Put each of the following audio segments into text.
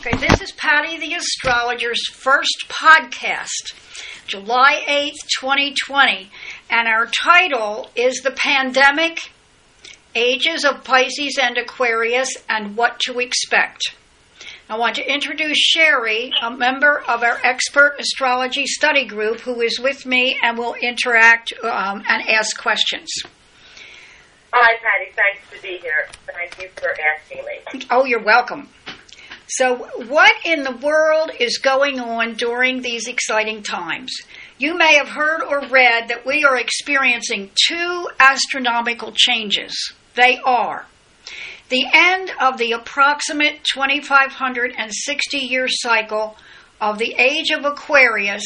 Okay, this is Patty the Astrologer's first podcast, July 8th, 2020, and our title is The Pandemic Ages of Pisces and Aquarius and What to Expect. I want to introduce Sherry, a member of our expert astrology study group, who is with me and will interact um, and ask questions. Hi, Patty. Thanks to be here. Thank you for asking me. Oh, you're welcome. So, what in the world is going on during these exciting times? You may have heard or read that we are experiencing two astronomical changes. They are the end of the approximate 2560 year cycle of the age of Aquarius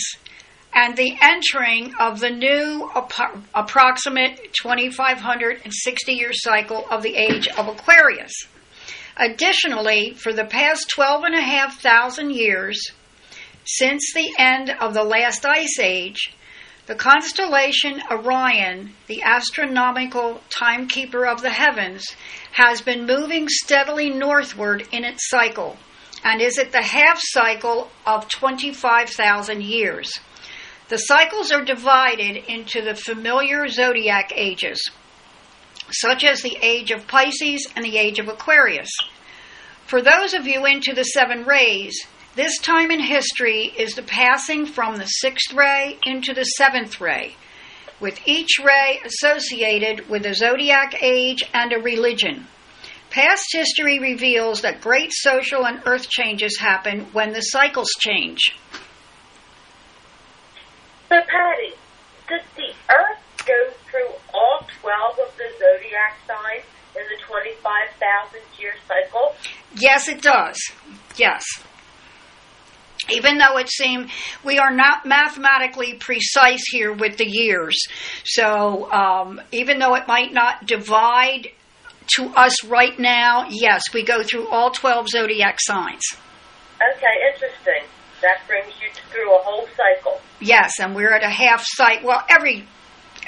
and the entering of the new ap- approximate 2560 year cycle of the age of Aquarius. Additionally, for the past 12 and a half thousand years, since the end of the last ice age, the constellation Orion, the astronomical timekeeper of the heavens, has been moving steadily northward in its cycle and is at the half cycle of 25,000 years. The cycles are divided into the familiar zodiac ages, such as the age of Pisces and the age of Aquarius. For those of you into the seven rays, this time in history is the passing from the sixth ray into the seventh ray, with each ray associated with a zodiac age and a religion. Past history reveals that great social and earth changes happen when the cycles change. So, Patty, does the Earth go through all 12 of the zodiac signs in the 25,000 year cycle? Yes, it does. Yes. Even though it seems we are not mathematically precise here with the years. So, um, even though it might not divide to us right now, yes, we go through all 12 zodiac signs. Okay, interesting. That brings you through a whole cycle. Yes, and we're at a half cycle. Well, every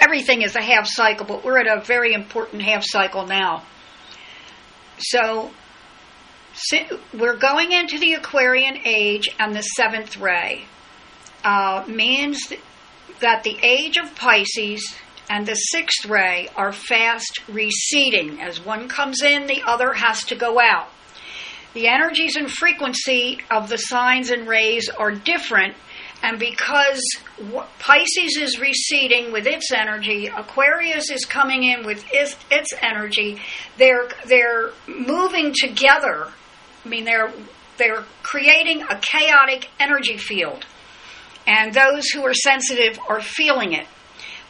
everything is a half cycle, but we're at a very important half cycle now. So, we're going into the Aquarian age, and the seventh ray uh, means that the age of Pisces and the sixth ray are fast receding. As one comes in, the other has to go out. The energies and frequency of the signs and rays are different, and because Pisces is receding with its energy, Aquarius is coming in with its, its energy. They're they're moving together. I mean, they're they're creating a chaotic energy field, and those who are sensitive are feeling it.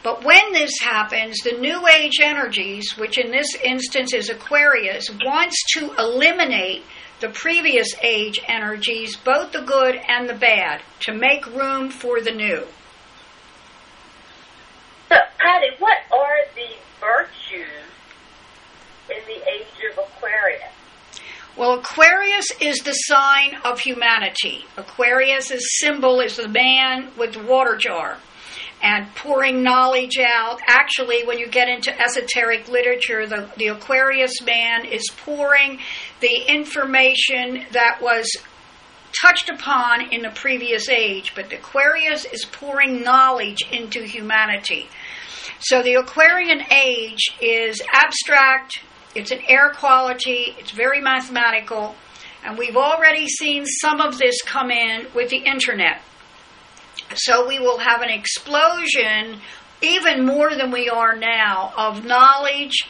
But when this happens, the New Age energies, which in this instance is Aquarius, wants to eliminate the previous age energies, both the good and the bad, to make room for the new. So, Patty, what are the virtues in the age of Aquarius? Well, Aquarius is the sign of humanity. Aquarius' symbol is the man with the water jar and pouring knowledge out. Actually, when you get into esoteric literature, the, the Aquarius man is pouring the information that was touched upon in the previous age, but the Aquarius is pouring knowledge into humanity. So the Aquarian age is abstract, it's an air quality, it's very mathematical, and we've already seen some of this come in with the internet. So we will have an explosion, even more than we are now, of knowledge,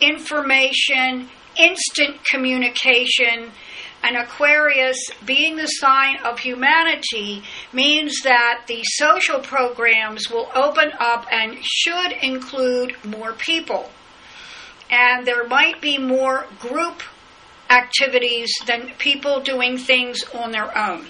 information, instant communication. And Aquarius, being the sign of humanity, means that the social programs will open up and should include more people. And there might be more group activities than people doing things on their own.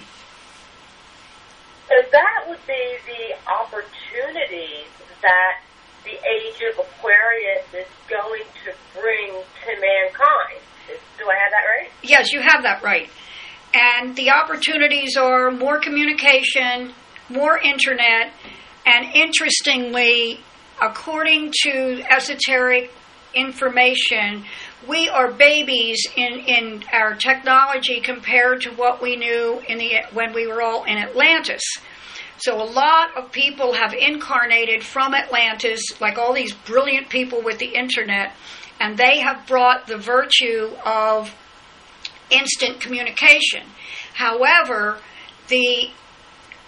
So that would be the opportunities that the age of Aquarius is going to bring to mankind. Do I have that right? Yes, you have that right. And the opportunities are more communication, more internet, and interestingly, according to esoteric information, we are babies in, in our technology compared to what we knew in the when we were all in Atlantis. So a lot of people have incarnated from Atlantis, like all these brilliant people with the internet, and they have brought the virtue of instant communication. However, the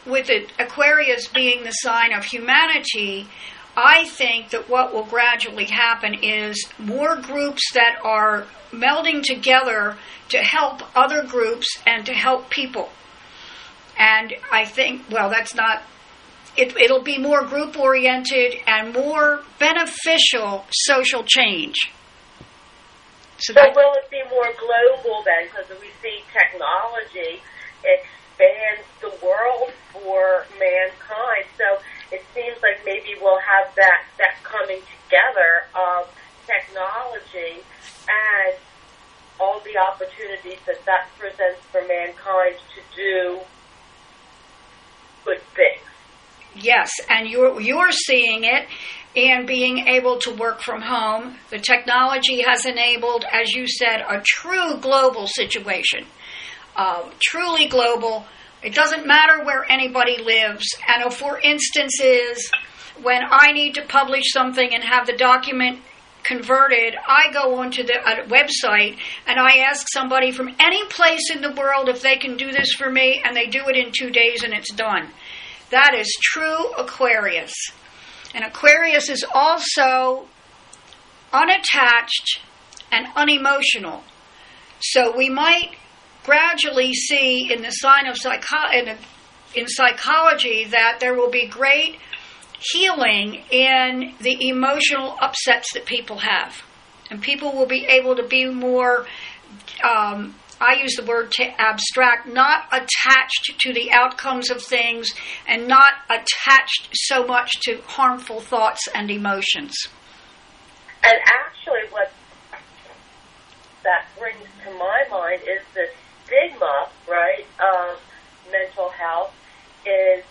with the Aquarius being the sign of humanity, I think that what will gradually happen is more groups that are melding together to help other groups and to help people. And I think, well, that's not, it, it'll be more group oriented and more beneficial social change. So, so will it be more global then? Because we see technology expands the world for mankind. So it seems like maybe we'll have that, that coming together of technology and all the opportunities that that presents for mankind to do good things. Yes, and you're you're seeing it and being able to work from home. The technology has enabled, as you said, a true global situation, uh, truly global. It doesn't matter where anybody lives. And for instance, is when I need to publish something and have the document converted, I go onto the website and I ask somebody from any place in the world if they can do this for me, and they do it in two days and it's done. That is true Aquarius. And Aquarius is also unattached and unemotional. So we might gradually see in the sign of psycho- in, in psychology that there will be great healing in the emotional upsets that people have. And people will be able to be more, um, I use the word t- abstract, not attached to the outcomes of things and not attached so much to harmful thoughts and emotions. And actually, what that brings to my mind is the stigma, right, of mental health is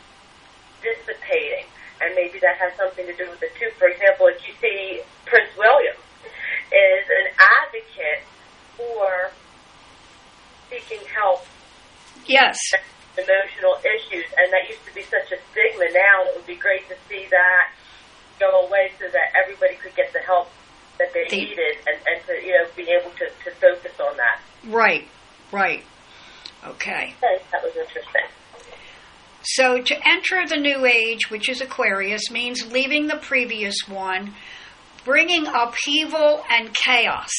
dissipating and maybe that has something to do with it too. For example, if you see Prince William is an advocate for seeking help. Yes. Emotional issues, and that used to be such a stigma. Now it would be great to see that go away, so that everybody could get the help that they the, needed, and, and to you know be able to, to focus on that. Right. Right. Okay. That was interesting. So to enter the new age, which is Aquarius, means leaving the previous one, bringing upheaval and chaos.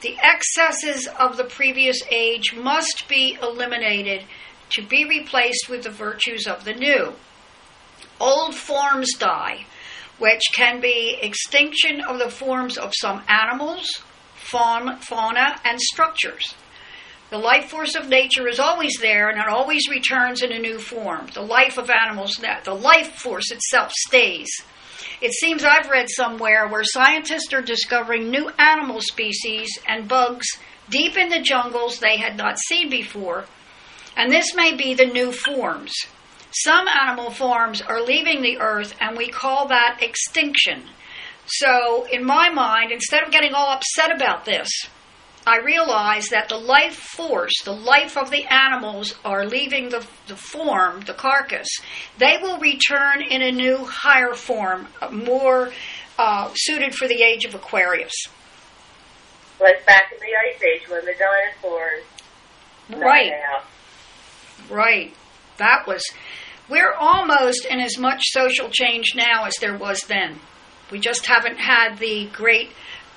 The excesses of the previous age must be eliminated to be replaced with the virtues of the new. Old forms die, which can be extinction of the forms of some animals, fauna, and structures. The life force of nature is always there and it always returns in a new form. The life of animals, the life force itself stays. It seems I've read somewhere where scientists are discovering new animal species and bugs deep in the jungles they had not seen before, and this may be the new forms. Some animal forms are leaving the earth, and we call that extinction. So, in my mind, instead of getting all upset about this, I realize that the life force, the life of the animals are leaving the, the form, the carcass. They will return in a new, higher form, more uh, suited for the age of Aquarius. Like back in the Ice Age when the dinosaurs. Right. Right. That was. We're almost in as much social change now as there was then. We just haven't had the great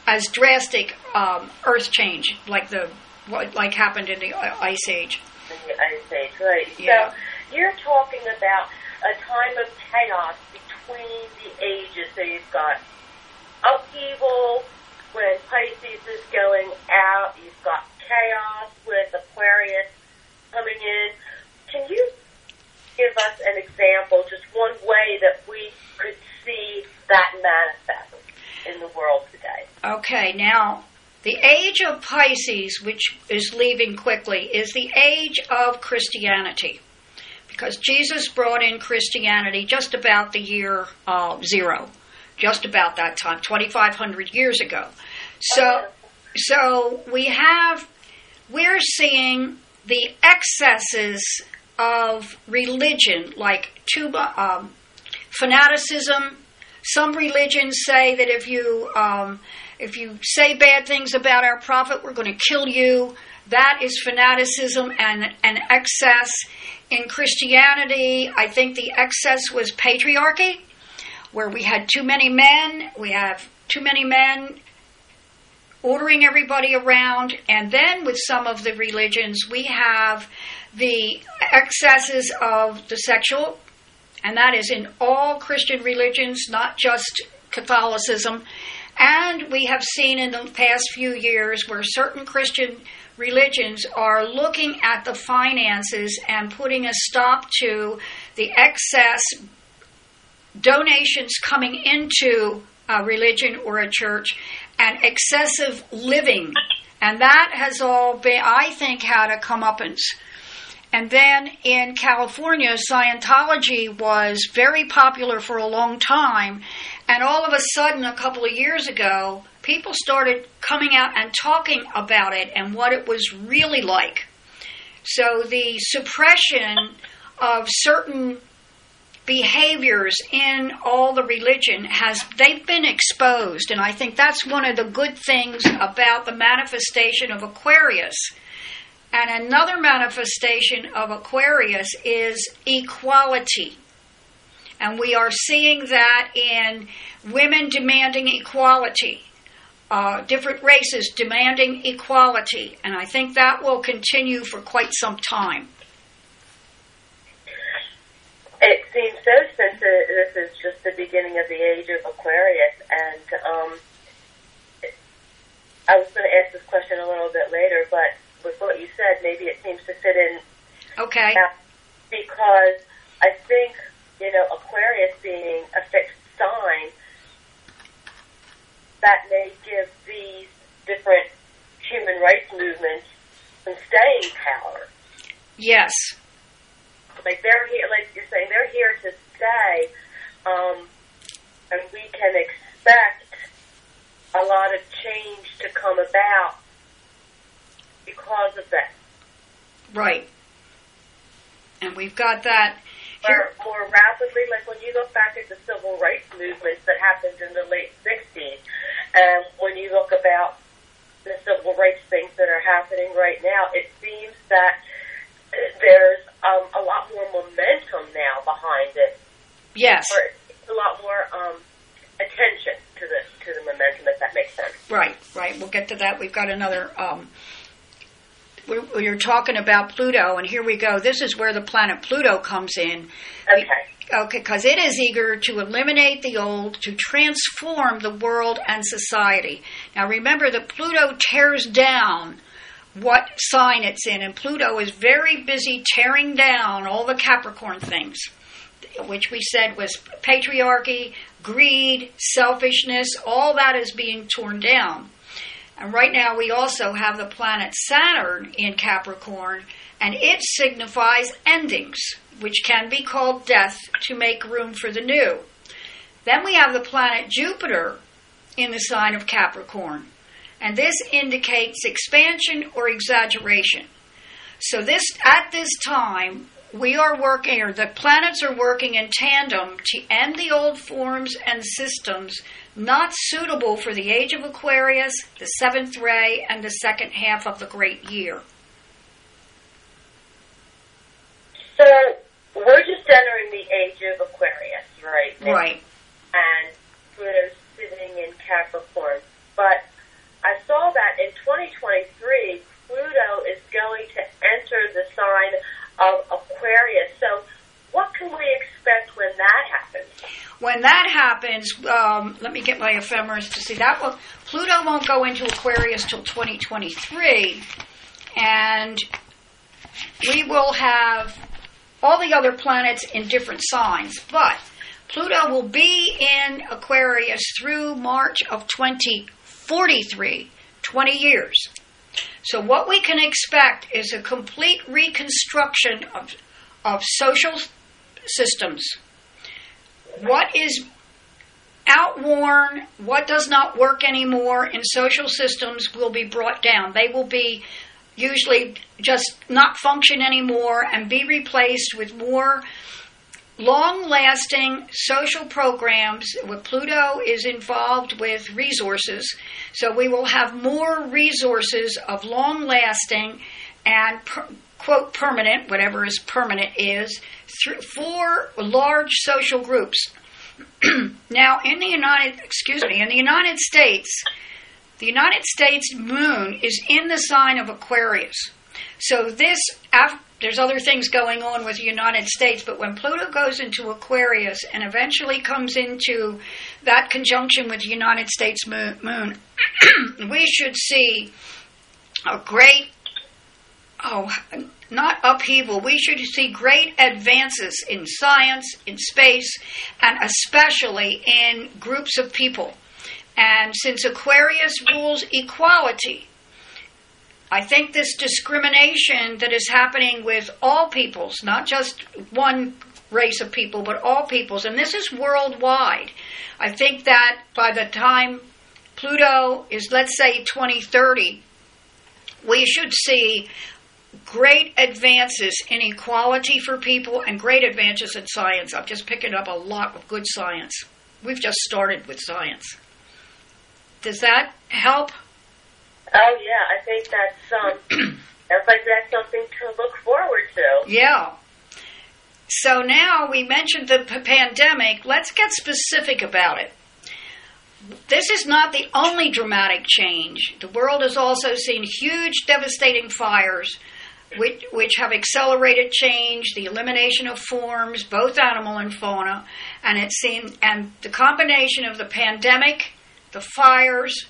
as drastic um, earth change like the what like happened in the ice age. In the ice age, right? Yeah. So you're talking about a time of chaos between the ages. So you've got upheaval when Pisces is going out. You've got chaos with Aquarius coming in. Can you give us an example, just one way that we could see that manifest in the world today? Okay, now the age of Pisces, which is leaving quickly, is the age of Christianity. Because Jesus brought in Christianity just about the year uh, zero, just about that time, 2,500 years ago. So, so we have, we're seeing the excesses of religion, like tuba, um, fanaticism. Some religions say that if you um, if you say bad things about our prophet, we're going to kill you. That is fanaticism and an excess. In Christianity, I think the excess was patriarchy, where we had too many men. We have too many men ordering everybody around. And then with some of the religions, we have the excesses of the sexual, and that is in all Christian religions, not just Catholicism. And we have seen in the past few years where certain Christian religions are looking at the finances and putting a stop to the excess donations coming into a religion or a church and excessive living. And that has all been, I think, had a comeuppance. And then in California, Scientology was very popular for a long time. And all of a sudden, a couple of years ago, people started coming out and talking about it and what it was really like. So the suppression of certain behaviors in all the religion has they've been exposed and i think that's one of the good things about the manifestation of aquarius and another manifestation of aquarius is equality. And we are seeing that in women demanding equality uh, different races demanding equality. And i think that will continue for quite some time. It seems so since this is just the beginning of the age of Aquarius, and um, I was going to ask this question a little bit later, but with what you said, maybe it seems to fit in. Okay. Because I think, you know, Aquarius being a fixed sign, that may give these different human rights movements some staying power. Yes. Like they're here, like you're saying, they're here to stay, um, and we can expect a lot of change to come about because of that. Right. And we've got that here. More, more rapidly, like when you look back at the civil rights movements that happened in the late 60s, and when you look about the civil rights things that are happening right now, it seems that there's um, a lot more momentum now behind it. Yes. Or a lot more um, attention to the to the momentum, if that makes sense. Right, right. We'll get to that. We've got another. Um, we're, you're talking about Pluto, and here we go. This is where the planet Pluto comes in. Okay. Okay, because it is eager to eliminate the old, to transform the world and society. Now remember that Pluto tears down what sign it's in. And Pluto is very busy tearing down all the Capricorn things, which we said was patriarchy, greed, selfishness, all that is being torn down. And right now we also have the planet Saturn in Capricorn, and it signifies endings, which can be called death to make room for the new. Then we have the planet Jupiter in the sign of Capricorn and this indicates expansion or exaggeration. So this at this time we are working or the planets are working in tandem to end the old forms and systems not suitable for the age of Aquarius, the seventh ray, and the second half of the great year. So we're just entering the age of Aquarius, right? Right. And Pluto's sitting in Capricorn. But I saw that in 2023, Pluto is going to enter the sign of Aquarius. So, what can we expect when that happens? When that happens, um, let me get my ephemeris to see that. Well, Pluto won't go into Aquarius till 2023, and we will have all the other planets in different signs, but Pluto will be in Aquarius through March of 2043, 20 years. So, what we can expect is a complete reconstruction of, of social systems. What is outworn, what does not work anymore in social systems will be brought down. They will be usually just not function anymore and be replaced with more long lasting social programs where Pluto is involved with resources. So we will have more resources of long lasting and per, quote permanent, whatever is permanent is, th- for large social groups. now, in the United, excuse me, in the United States, the United States moon is in the sign of Aquarius. So this, there's other things going on with the United States, but when Pluto goes into Aquarius and eventually comes into that conjunction with the United States moon, we should see a great, oh, not upheaval. We should see great advances in science, in space, and especially in groups of people. And since Aquarius rules equality, I think this discrimination that is happening with all peoples, not just one race of people, but all peoples, and this is worldwide. I think that by the time Pluto is, let's say, 2030, we should see great advances in equality for people and great advances in science. I'm just picking up a lot of good science. We've just started with science. Does that help? Oh yeah, I think that's um, sounds like that's something to look forward to. Yeah. So now we mentioned the p- pandemic. Let's get specific about it. This is not the only dramatic change. The world has also seen huge, devastating fires, which, which have accelerated change, the elimination of forms, both animal and fauna, and it's seen, and the combination of the pandemic, the fires,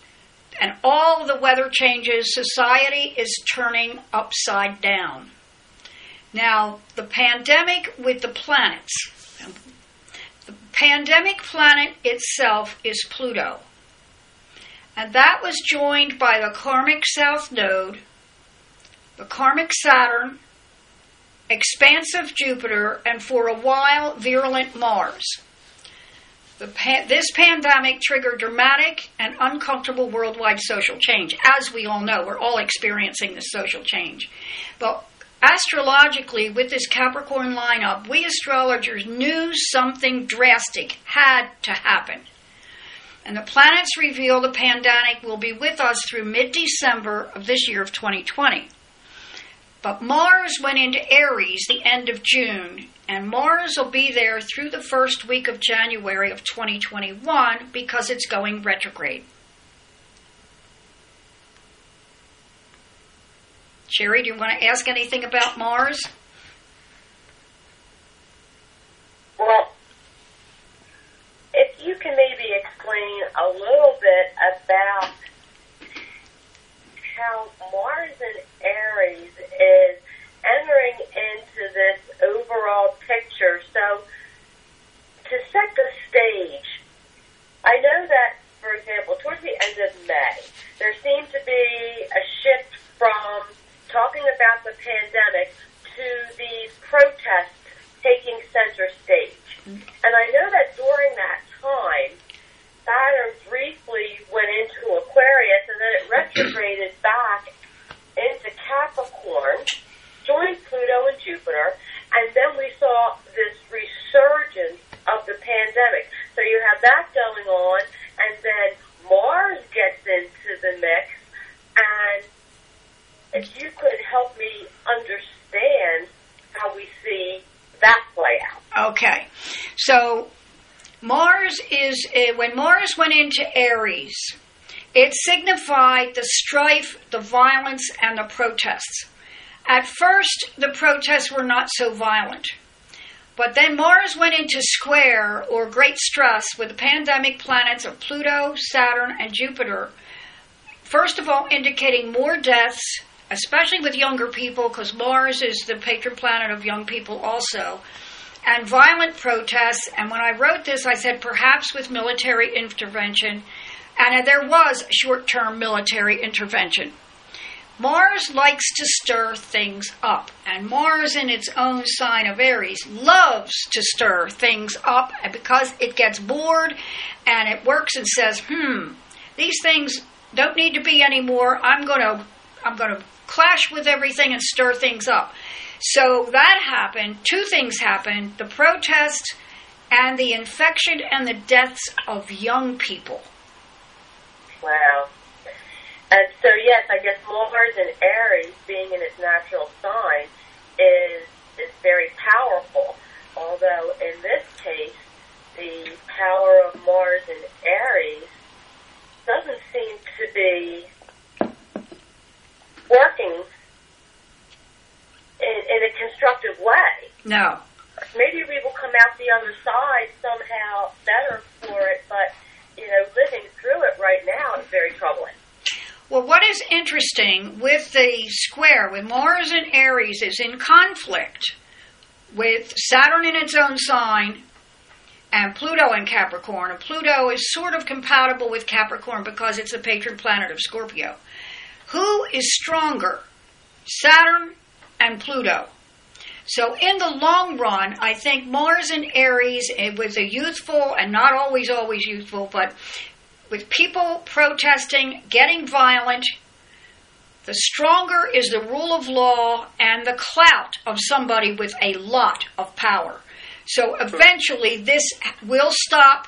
and all the weather changes, society is turning upside down. Now, the pandemic with the planets. The pandemic planet itself is Pluto. And that was joined by the karmic south node, the karmic Saturn, expansive Jupiter, and for a while, virulent Mars. This pandemic triggered dramatic and uncomfortable worldwide social change. As we all know, we're all experiencing this social change. But astrologically, with this Capricorn lineup, we astrologers knew something drastic had to happen. And the planets reveal the pandemic will be with us through mid December of this year of 2020. But Mars went into Aries the end of June, and Mars will be there through the first week of January of 2021 because it's going retrograde. Sherry, do you want to ask anything about Mars? Well, if you can maybe explain a little bit about how Mars and Aries is entering into this overall picture. So, to set the stage, I know that, for example, towards the end of May, there seemed to be a shift from talking about the pandemic to these protests taking center stage. And I know that during that time, Saturn briefly went into Aquarius and then it retrograded back into Capricorn, joined Pluto and Jupiter, and then we saw this resurgence of the pandemic. So you have that going on, and then Mars gets into the mix, and if you could help me understand how we see that play out. Okay. So Mars is, uh, when Mars went into Aries, it signified the strife, the violence, and the protests. At first, the protests were not so violent. But then Mars went into square or great stress with the pandemic planets of Pluto, Saturn, and Jupiter. First of all, indicating more deaths, especially with younger people, because Mars is the patron planet of young people also and violent protests. And when I wrote this, I said perhaps with military intervention, and there was short term military intervention. Mars likes to stir things up, And Mars, in its own sign of Aries, loves to stir things up because it gets bored and it works and says, hmm, these things don't need to be anymore. I'm going to I'm going to clash with everything and stir things up. So that happened. Two things happened the protest and the infection and the deaths of young people. Wow. And so, yes, I guess Mars and Aries, being in its natural sign, is is very powerful. Although in this case, the power of Mars and Aries doesn't seem to be working in, in a constructive way. No. Maybe we will come out the other side somehow better for it, but you know, living through it right now is very troubling. Well, what is interesting with the square, with Mars and Aries, is in conflict with Saturn in its own sign and Pluto in Capricorn. And Pluto is sort of compatible with Capricorn because it's a patron planet of Scorpio. Who is stronger, Saturn and Pluto? So, in the long run, I think Mars and Aries, it was a youthful and not always, always youthful, but with people protesting, getting violent, the stronger is the rule of law and the clout of somebody with a lot of power. So eventually this will stop,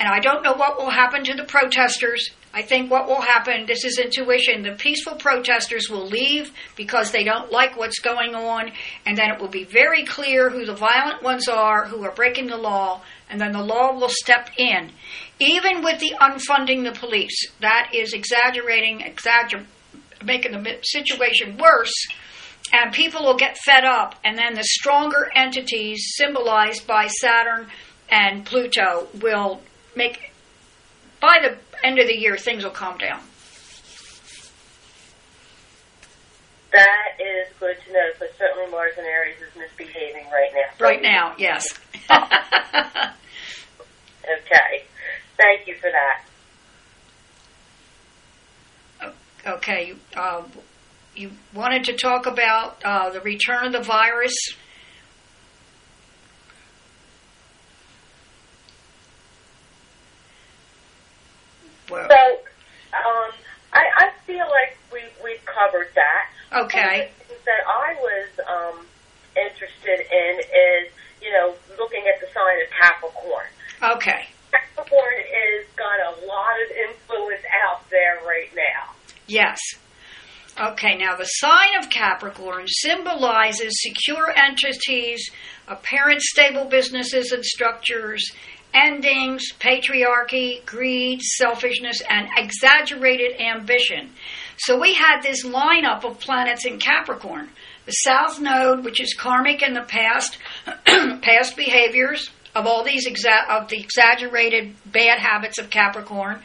and I don't know what will happen to the protesters. I think what will happen, this is intuition, the peaceful protesters will leave because they don't like what's going on, and then it will be very clear who the violent ones are, who are breaking the law, and then the law will step in. Even with the unfunding the police, that is exaggerating, exagger- making the situation worse, and people will get fed up, and then the stronger entities symbolized by Saturn and Pluto will make, by the end of the year, things will calm down. That is good to know. So certainly Mars and Aries is misbehaving right now. Right now, yes. okay. Thank you for that. Okay. Uh, you wanted to talk about uh, the return of the virus. Well, so, um, I, I feel like we we've covered that. Okay. that I was um, interested in is you know looking at the sign of Capricorn. Okay. Capricorn has got a lot of influence out there right now. Yes. Okay, now the sign of Capricorn symbolizes secure entities, apparent stable businesses and structures, endings, patriarchy, greed, selfishness, and exaggerated ambition. So we had this lineup of planets in Capricorn. The South Node, which is karmic in the past, past behaviors of all these exa- of the exaggerated bad habits of Capricorn.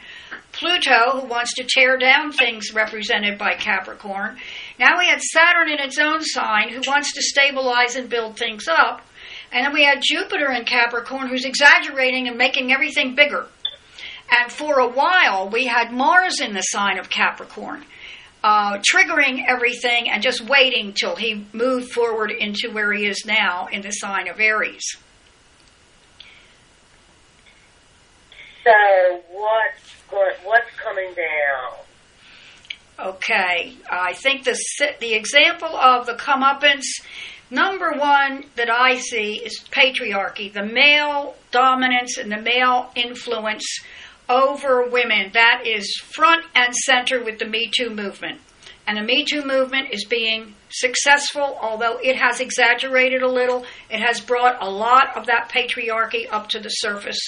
Pluto, who wants to tear down things represented by Capricorn. Now we had Saturn in its own sign, who wants to stabilize and build things up. And then we had Jupiter in Capricorn, who's exaggerating and making everything bigger. And for a while, we had Mars in the sign of Capricorn, uh, triggering everything and just waiting till he moved forward into where he is now in the sign of Aries. So, what's what's coming down? Okay, I think the the example of the comeuppance number one that I see is patriarchy, the male dominance and the male influence over women. That is front and center with the Me Too movement. And the Me Too movement is being successful, although it has exaggerated a little. It has brought a lot of that patriarchy up to the surface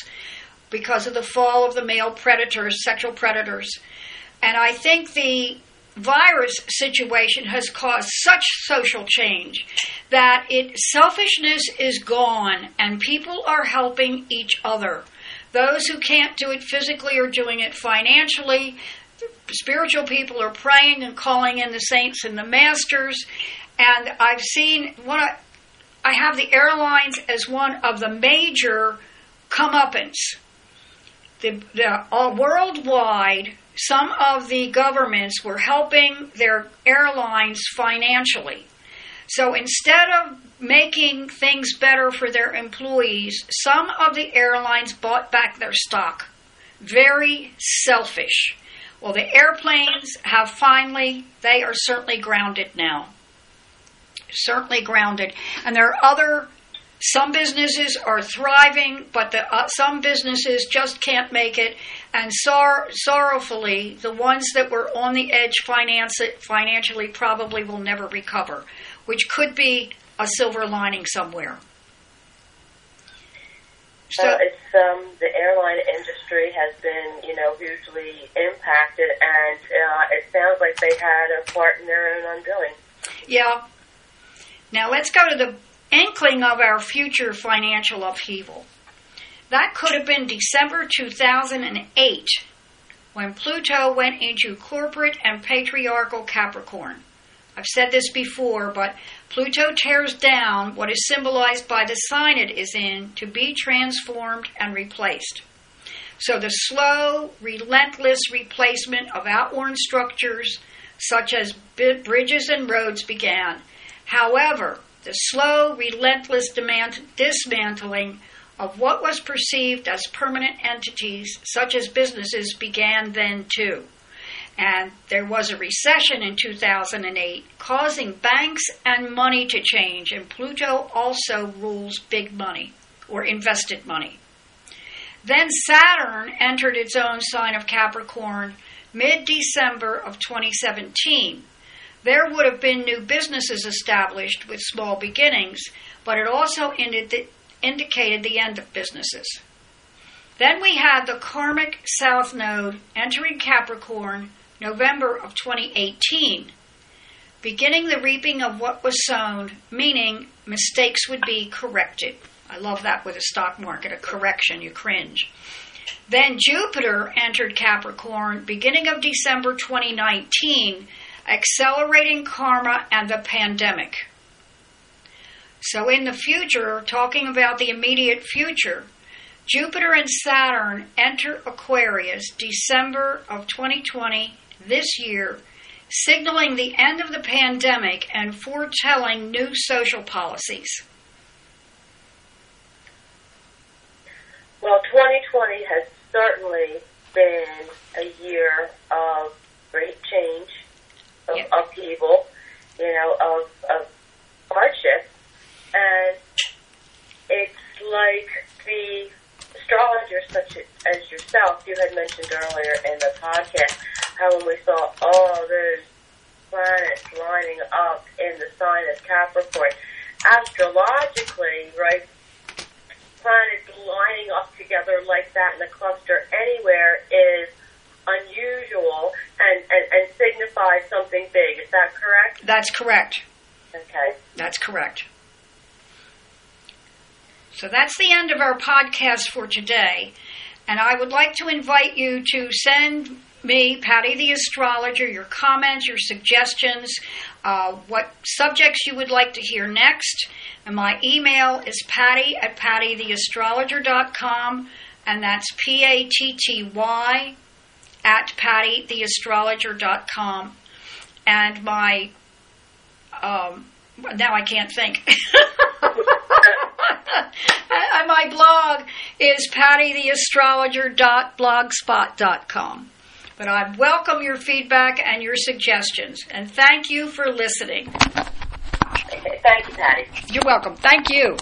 because of the fall of the male predators, sexual predators. And I think the virus situation has caused such social change that it selfishness is gone and people are helping each other. Those who can't do it physically are doing it financially. Spiritual people are praying and calling in the saints and the masters. And I've seen one. I have the airlines as one of the major comeuppance the, the all worldwide, some of the governments were helping their airlines financially. So instead of making things better for their employees, some of the airlines bought back their stock. Very selfish. Well, the airplanes have finally, they are certainly grounded now. Certainly grounded. And there are other, some businesses are thriving, but the, uh, some businesses just can't make it. And sor- sorrowfully, the ones that were on the edge finance- financially probably will never recover which could be a silver lining somewhere. So it's um, the airline industry has been, you know, hugely impacted, and uh, it sounds like they had a part in their own undoing. Yeah. Now let's go to the inkling of our future financial upheaval. That could have been December 2008 when Pluto went into corporate and patriarchal Capricorn. I've said this before, but Pluto tears down what is symbolized by the sign it is in to be transformed and replaced. So the slow, relentless replacement of outworn structures, such as bridges and roads, began. However, the slow, relentless dismantling of what was perceived as permanent entities, such as businesses, began then too and there was a recession in 2008, causing banks and money to change, and Pluto also rules big money or invested money. Then Saturn entered its own sign of Capricorn mid December of 2017. There would have been new businesses established with small beginnings, but it also indicated the end of businesses. Then we had the karmic South Node entering Capricorn November of 2018, beginning the reaping of what was sown, meaning mistakes would be corrected. I love that with a stock market, a correction, you cringe. Then Jupiter entered Capricorn beginning of December 2019, accelerating karma and the pandemic. So, in the future, talking about the immediate future, Jupiter and Saturn enter Aquarius December of 2020 this year, signaling the end of the pandemic and foretelling new social policies? Well, 2020 has certainly been a year of great change, of yep. upheaval, you know, of, of hardship. And it's like the astrologers such as yourself, you had mentioned earlier in the podcast, how when we saw all those planets lining up in the sign of Capricorn, astrologically, right, planets lining up together like that in a cluster anywhere is unusual and, and, and signifies something big. Is that correct? That's correct. Okay. That's correct. So that's the end of our podcast for today. And I would like to invite you to send me, Patty the astrologer, your comments, your suggestions, uh, what subjects you would like to hear next. And my email is patty at pattytheastrologer.com, and that's P A T T Y at pattytheastrologer.com. And my, um, now I can't think. my blog is pattytheastrologer.blogspot.com. But I welcome your feedback and your suggestions. And thank you for listening. Thank you, Patty. You're welcome. Thank you.